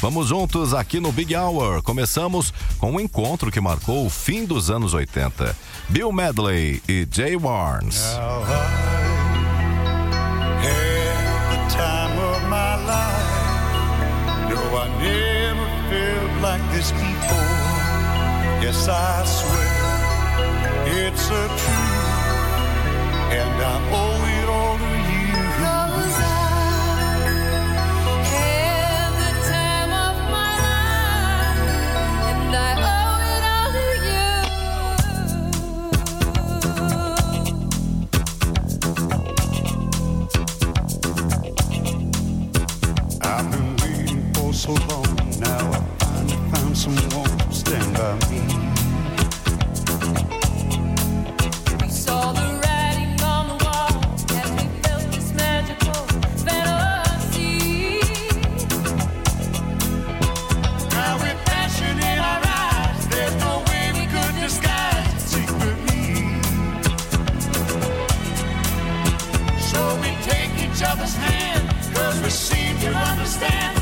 Vamos juntos aqui no Big Hour. Começamos com um encontro que marcou o fim dos anos 80. Bill Medley e Jay Barnes. Yes, I swear it's a truth, and so long. Now I finally found someone to stand by me. We saw the writing on the wall, and we felt this magical fantasy. Now with passion in our eyes, there's no way we could disguise. So we take each other's we seem to understand.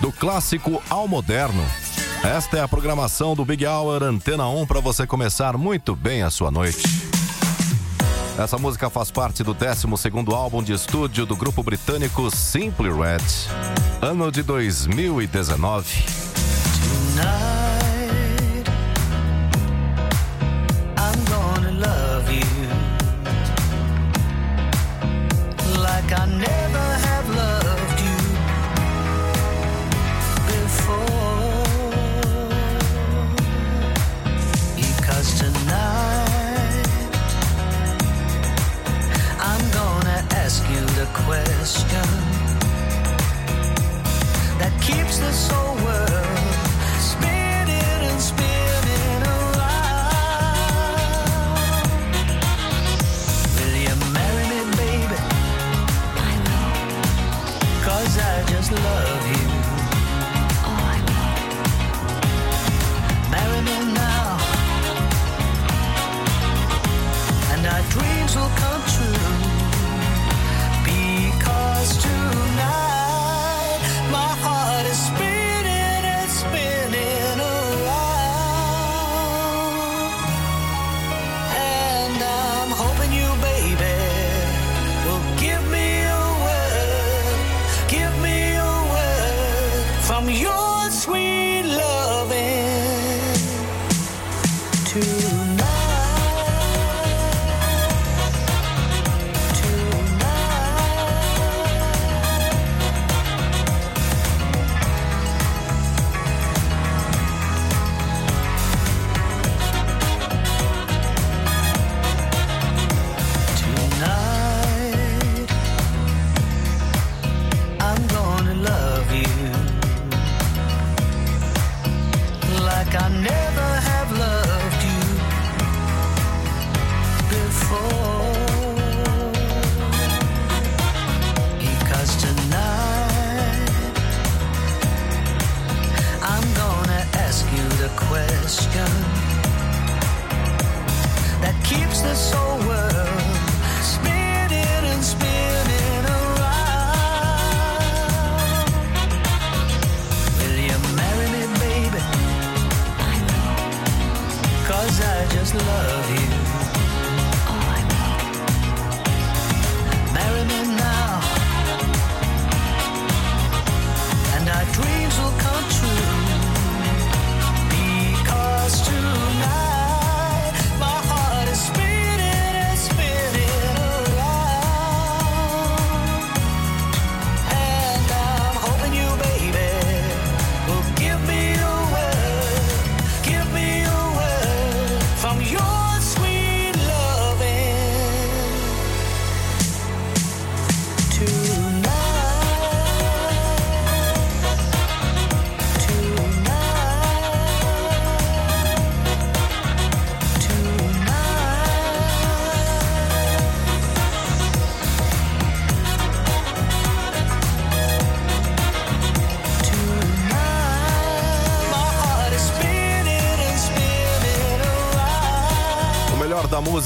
Do clássico ao moderno. Esta é a programação do Big Hour Antena 1 para você começar muito bem a sua noite. Essa música faz parte do 12 álbum de estúdio do grupo britânico Simply Red, ano de 2019.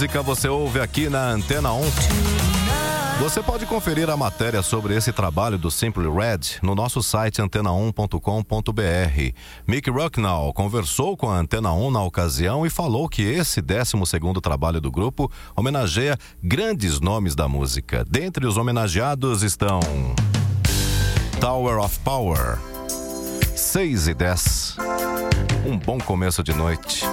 música você ouve aqui na Antena 1. Você pode conferir a matéria sobre esse trabalho do Simple Red no nosso site antena1.com.br. Mick Rocknall conversou com a Antena 1 na ocasião e falou que esse 12 trabalho do grupo homenageia grandes nomes da música. Dentre os homenageados estão Tower of Power, 6 e 10. Um bom começo de noite.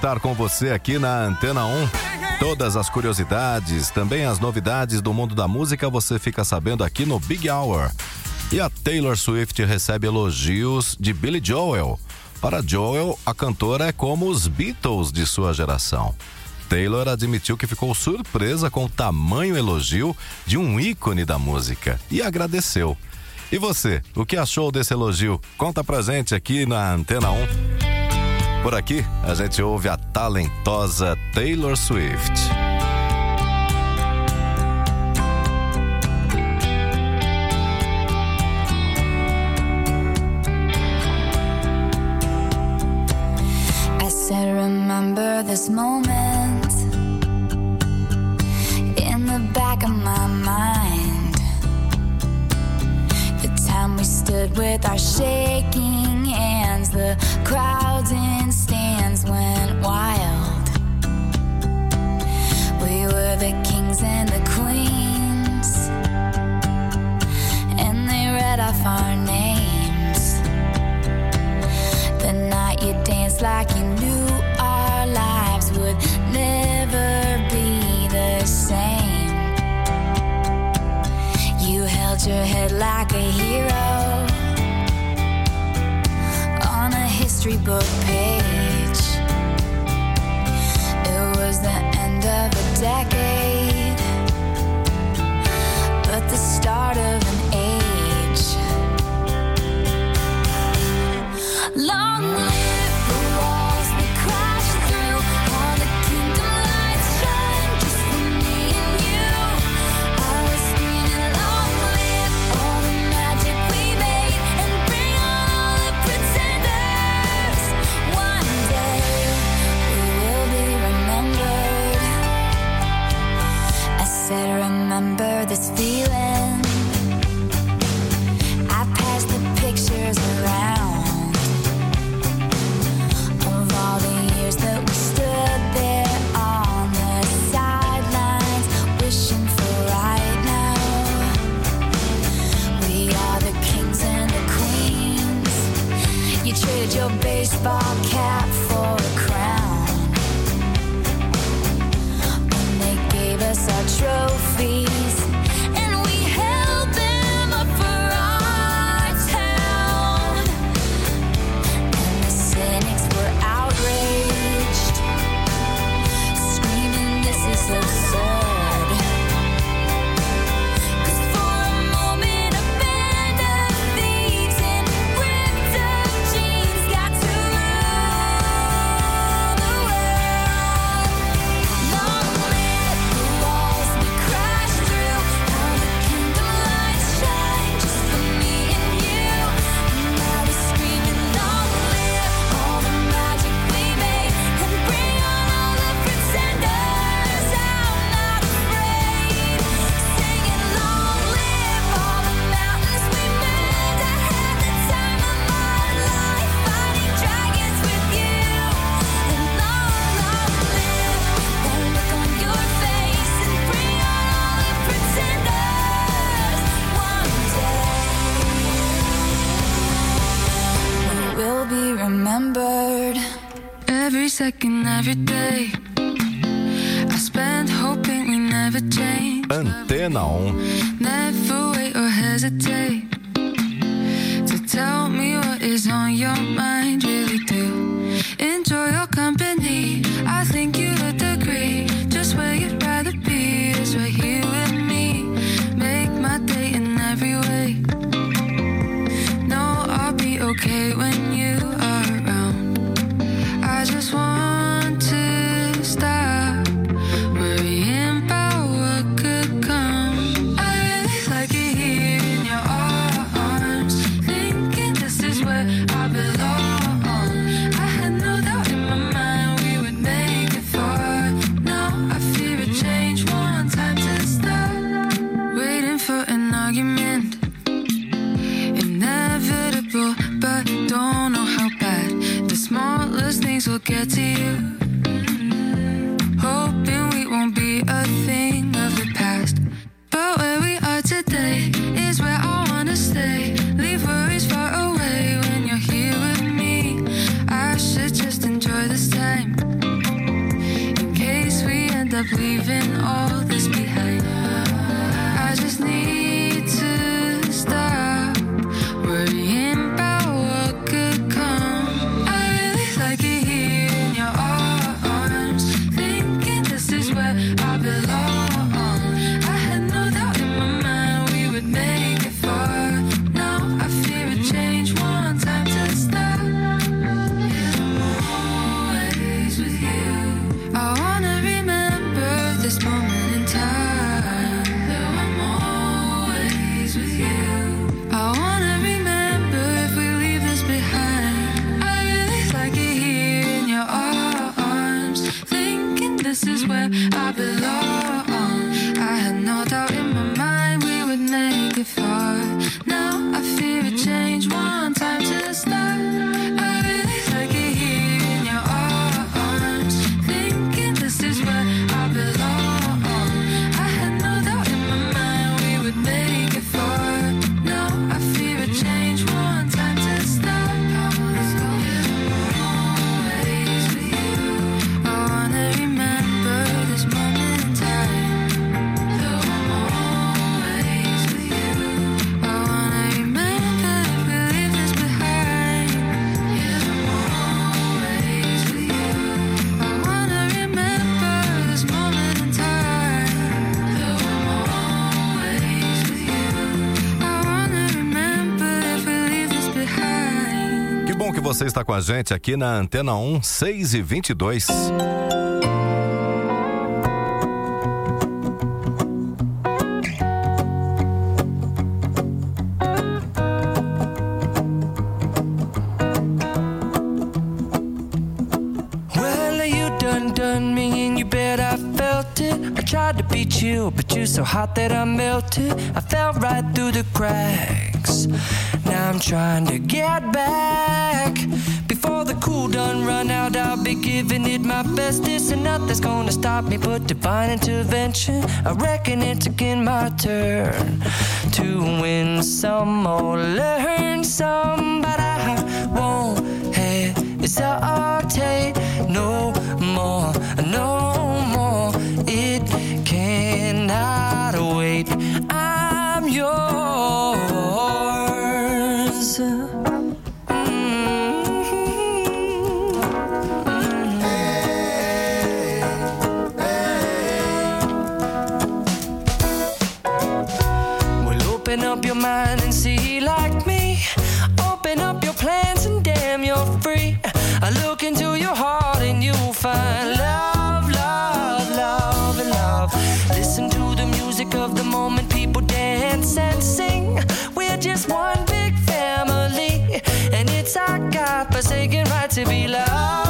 estar com você aqui na Antena 1. Todas as curiosidades, também as novidades do mundo da música, você fica sabendo aqui no Big Hour. E a Taylor Swift recebe elogios de Billy Joel. Para Joel, a cantora é como os Beatles de sua geração. Taylor admitiu que ficou surpresa com o tamanho elogio de um ícone da música e agradeceu. E você, o que achou desse elogio? Conta pra gente aqui na Antena 1. Por aqui, a gente ouve a talentosa Taylor Swift. Page. It was the end of a decade. your baseball cap. está com a gente aqui na Antena 1, 6 e 22. but you're so hot that I melted. I fell right through the cracks. Now I'm trying to get back. giving it my best. This and nothing's gonna stop me but divine intervention. I reckon it's again my turn to win some or learn some, but I won't hesitate. God forsaken right to be loved.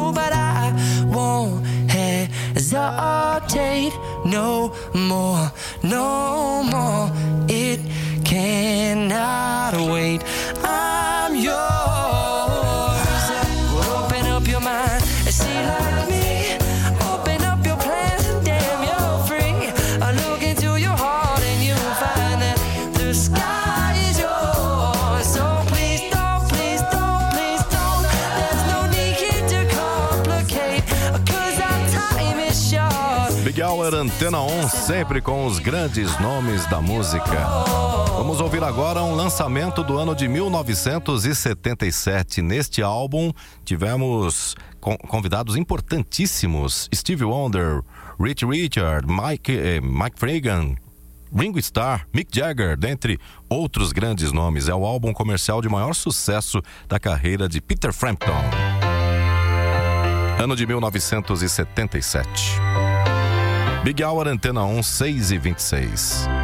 exalted no more, no more. It cannot wait. Happy Hour Antena 1, sempre com os grandes nomes da música. Vamos ouvir agora um lançamento do ano de 1977. Neste álbum tivemos convidados importantíssimos: Steve Wonder, Rich Richard, Mike, eh, Mike Fragan, Ringo Starr, Mick Jagger, dentre outros grandes nomes. É o álbum comercial de maior sucesso da carreira de Peter Frampton. Ano de 1977. Big Hour Antena 1, 6 e 26.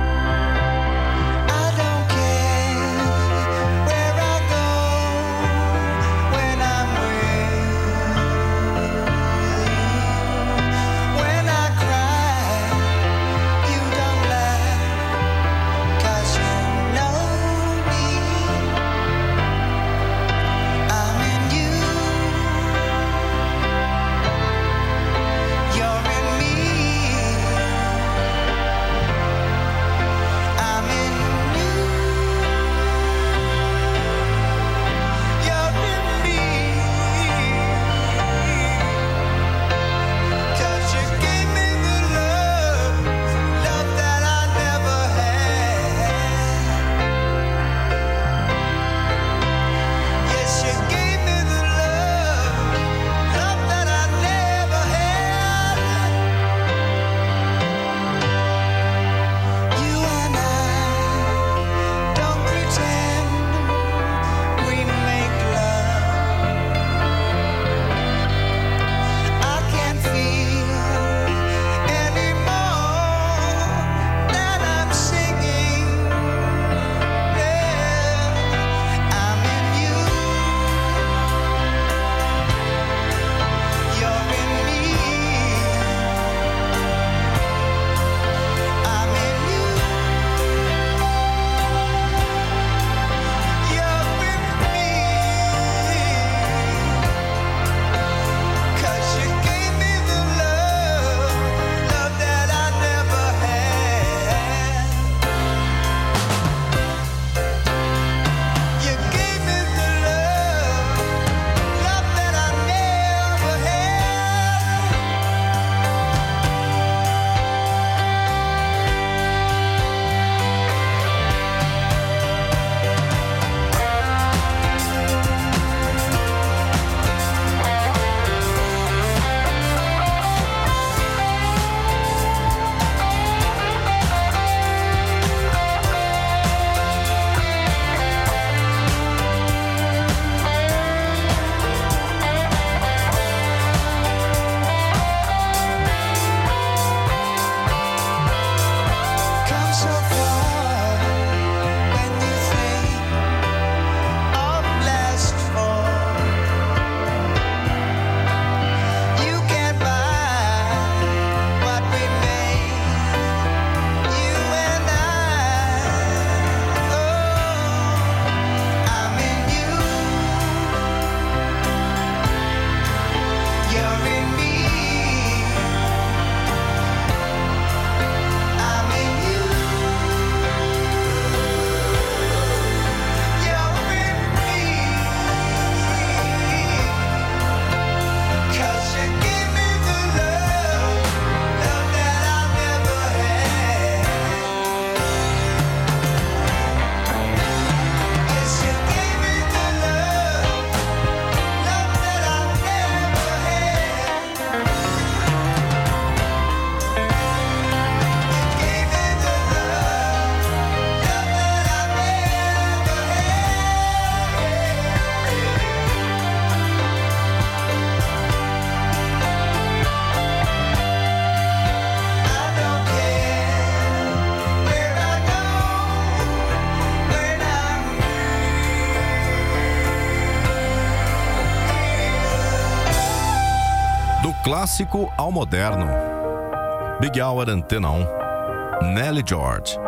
clássico ao moderno. Big Hour Antena 1. Nelly George.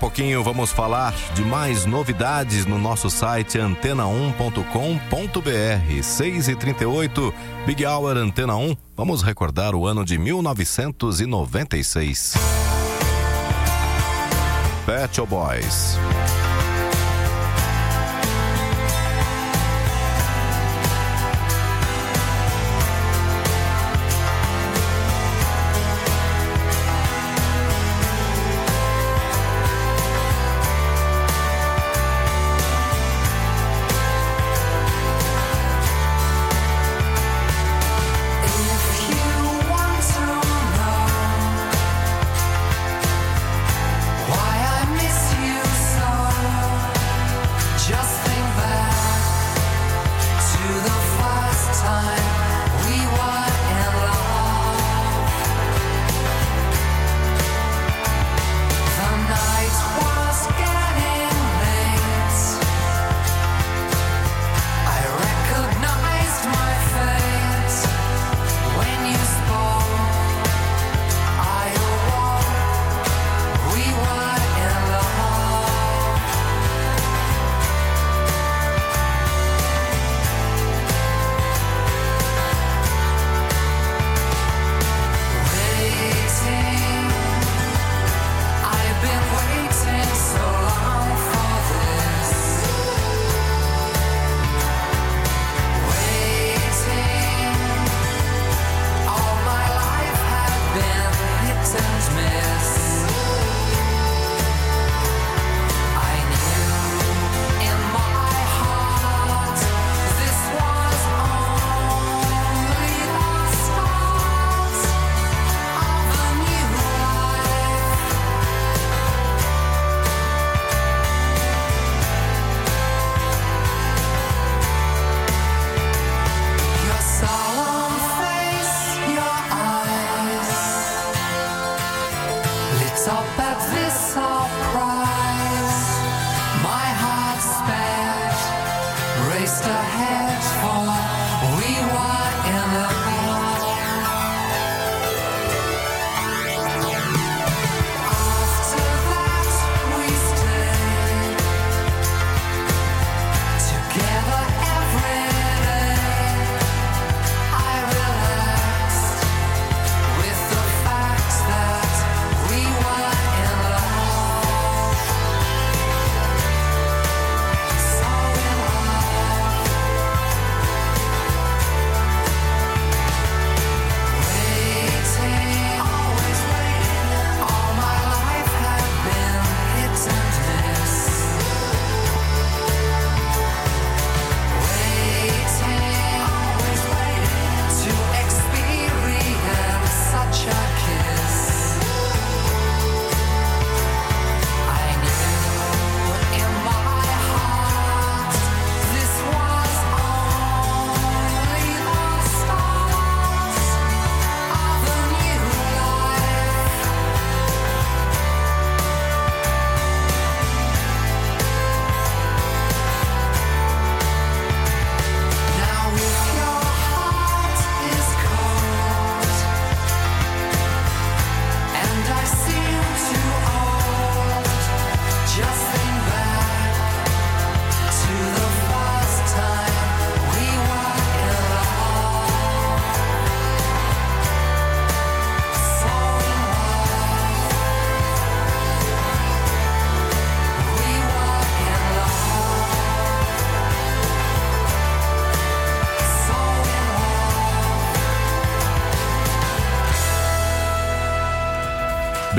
pouquinho vamos falar de mais novidades no nosso site antena1.com.br. 6 e 38 Big Hour Antena 1. Vamos recordar o ano de 1996. Pet Boys.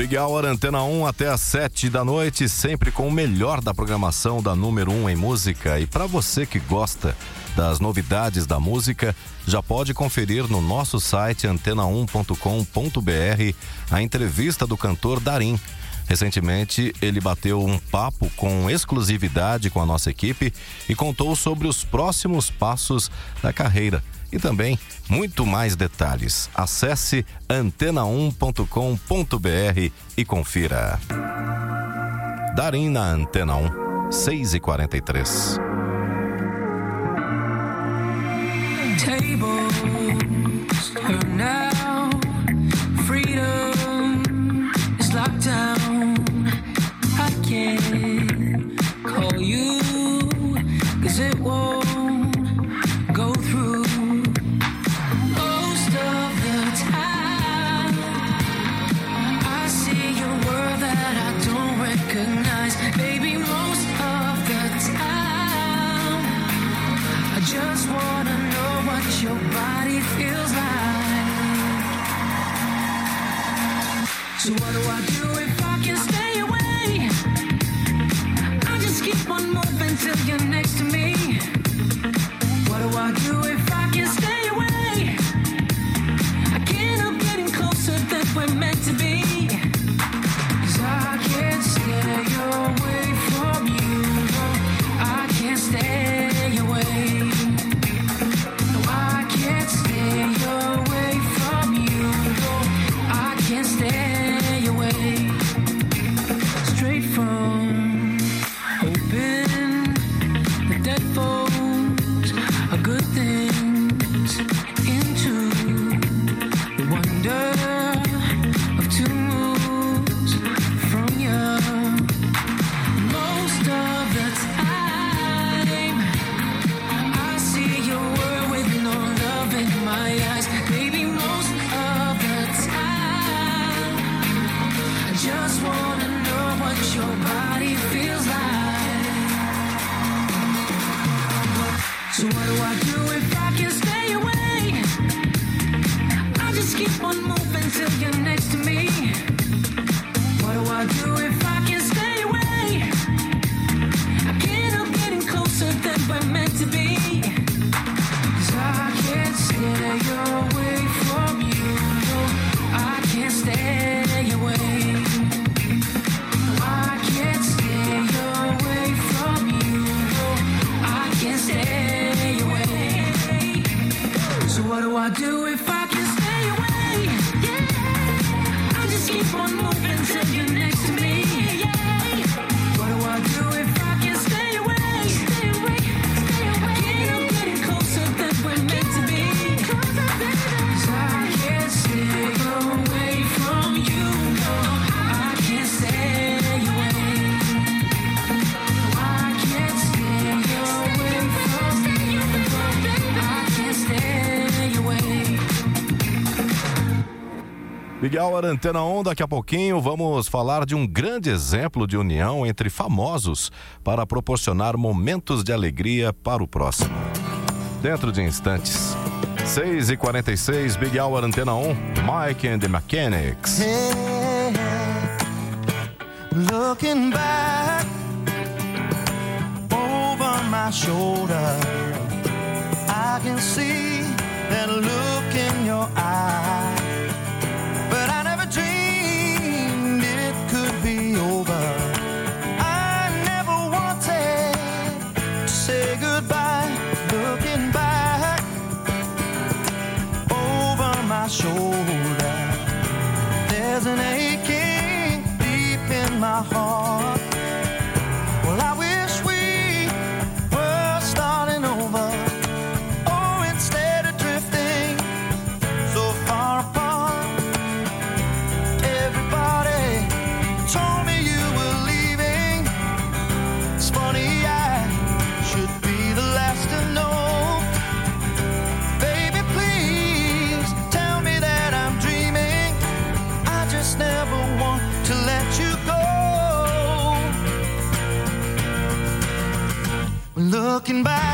Big Hour Antena 1 até às 7 da noite, sempre com o melhor da programação da número 1 em música. E para você que gosta das novidades da música, já pode conferir no nosso site antena1.com.br a entrevista do cantor Darim. Recentemente, ele bateu um papo com exclusividade com a nossa equipe e contou sobre os próximos passos da carreira e também muito mais detalhes. Acesse antena1.com.br e confira. Darim na Antena 1, 6h43. Tables meant to be. Agora, Antena 1, daqui a pouquinho vamos falar de um grande exemplo de união entre famosos para proporcionar momentos de alegria para o próximo. Dentro de instantes. 6 e 46 Big Hour Antena 1, Mike and the Mechanics. Hey, looking back over my shoulder, I can see that look in your eyes. Bye.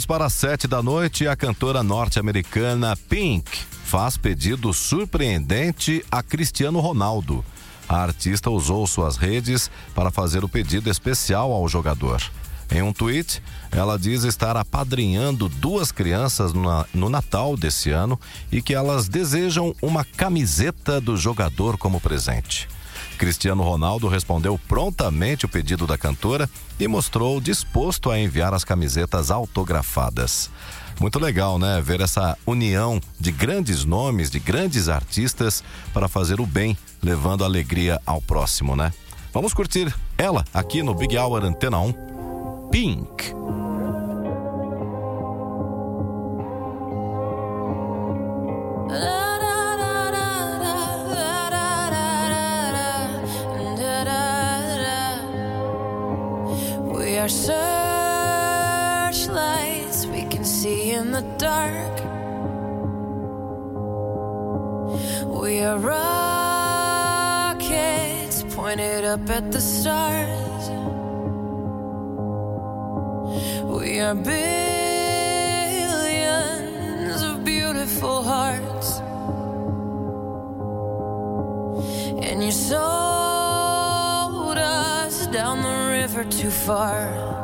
minutos para as 7 da noite, a cantora norte-americana Pink faz pedido surpreendente a Cristiano Ronaldo. A artista usou suas redes para fazer o pedido especial ao jogador. Em um tweet, ela diz estar apadrinhando duas crianças no Natal desse ano e que elas desejam uma camiseta do jogador como presente. Cristiano Ronaldo respondeu prontamente o pedido da cantora e mostrou disposto a enviar as camisetas autografadas. Muito legal, né? Ver essa união de grandes nomes, de grandes artistas para fazer o bem, levando alegria ao próximo, né? Vamos curtir ela aqui no Big Hour Antena 1. Pink. up at the stars. We are billions of beautiful hearts. And you sold us down the river too far.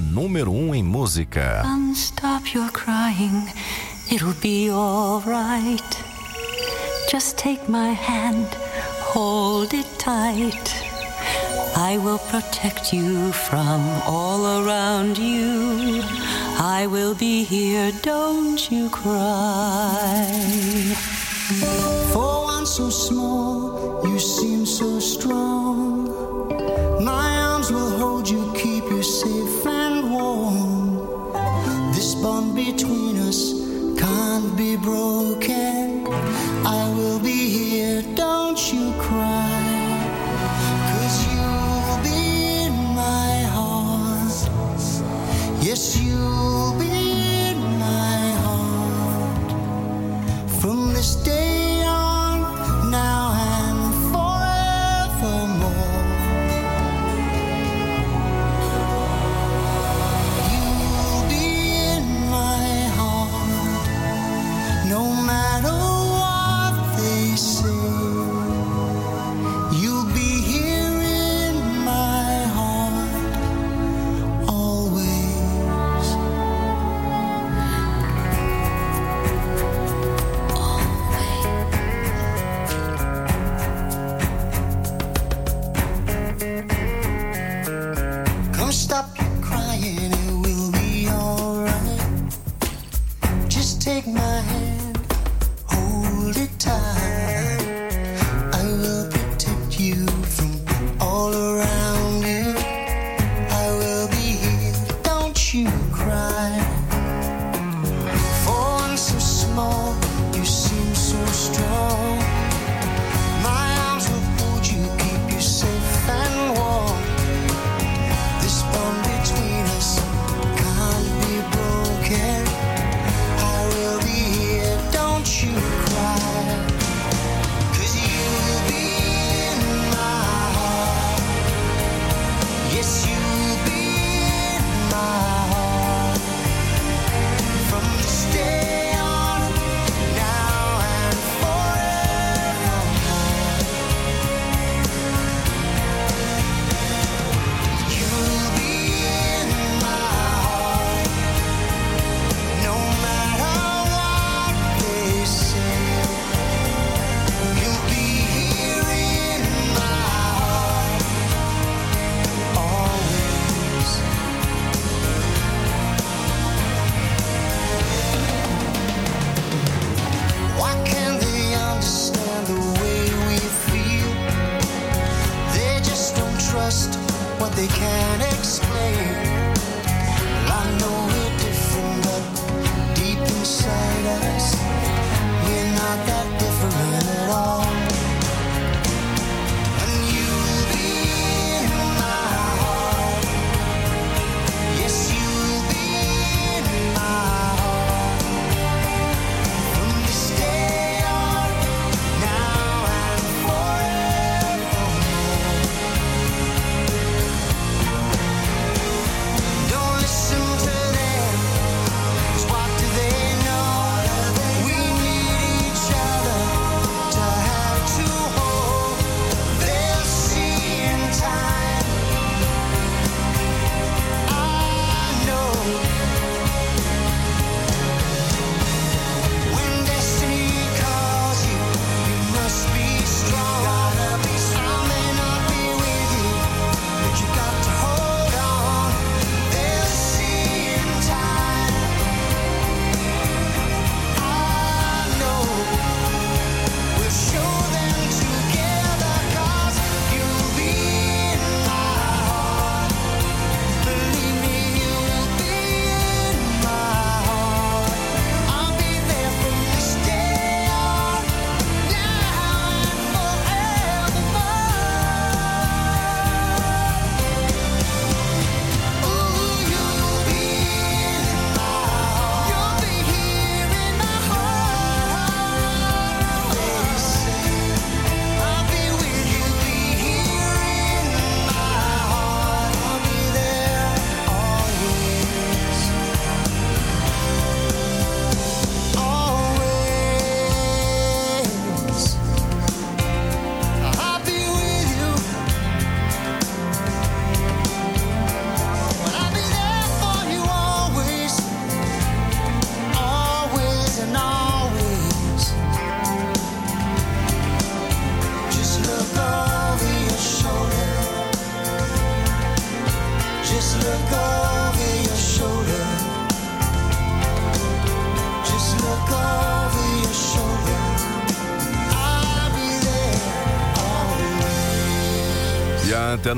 A número 1 em música. Stop your crying, it'll be alright. Just take my hand, hold it tight. I will protect you from all around you. I will be here, don't you cry. For one so small, you seem so strong. Between us can't be broken.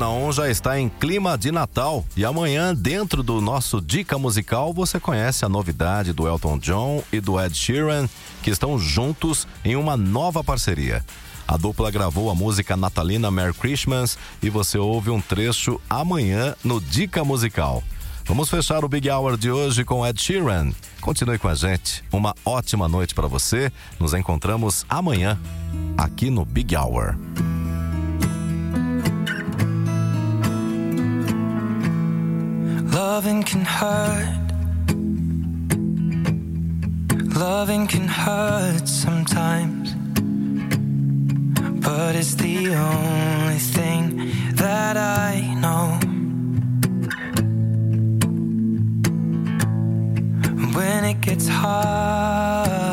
1 já está em clima de Natal e amanhã, dentro do nosso Dica Musical, você conhece a novidade do Elton John e do Ed Sheeran, que estão juntos em uma nova parceria. A dupla gravou a música natalina Merry Christmas e você ouve um trecho amanhã no Dica Musical. Vamos fechar o Big Hour de hoje com Ed Sheeran. Continue com a gente. Uma ótima noite para você. Nos encontramos amanhã aqui no Big Hour. Loving can hurt. Loving can hurt sometimes. But it's the only thing that I know. When it gets hard,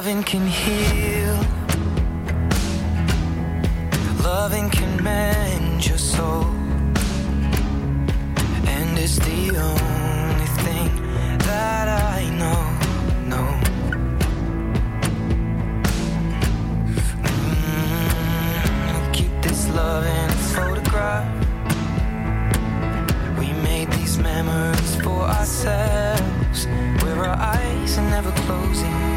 Loving can heal. Loving can mend your soul. And it's the only thing that I know. No. Mm, keep this love in a photograph. We made these memories for ourselves, where our eyes are never closing,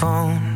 phone.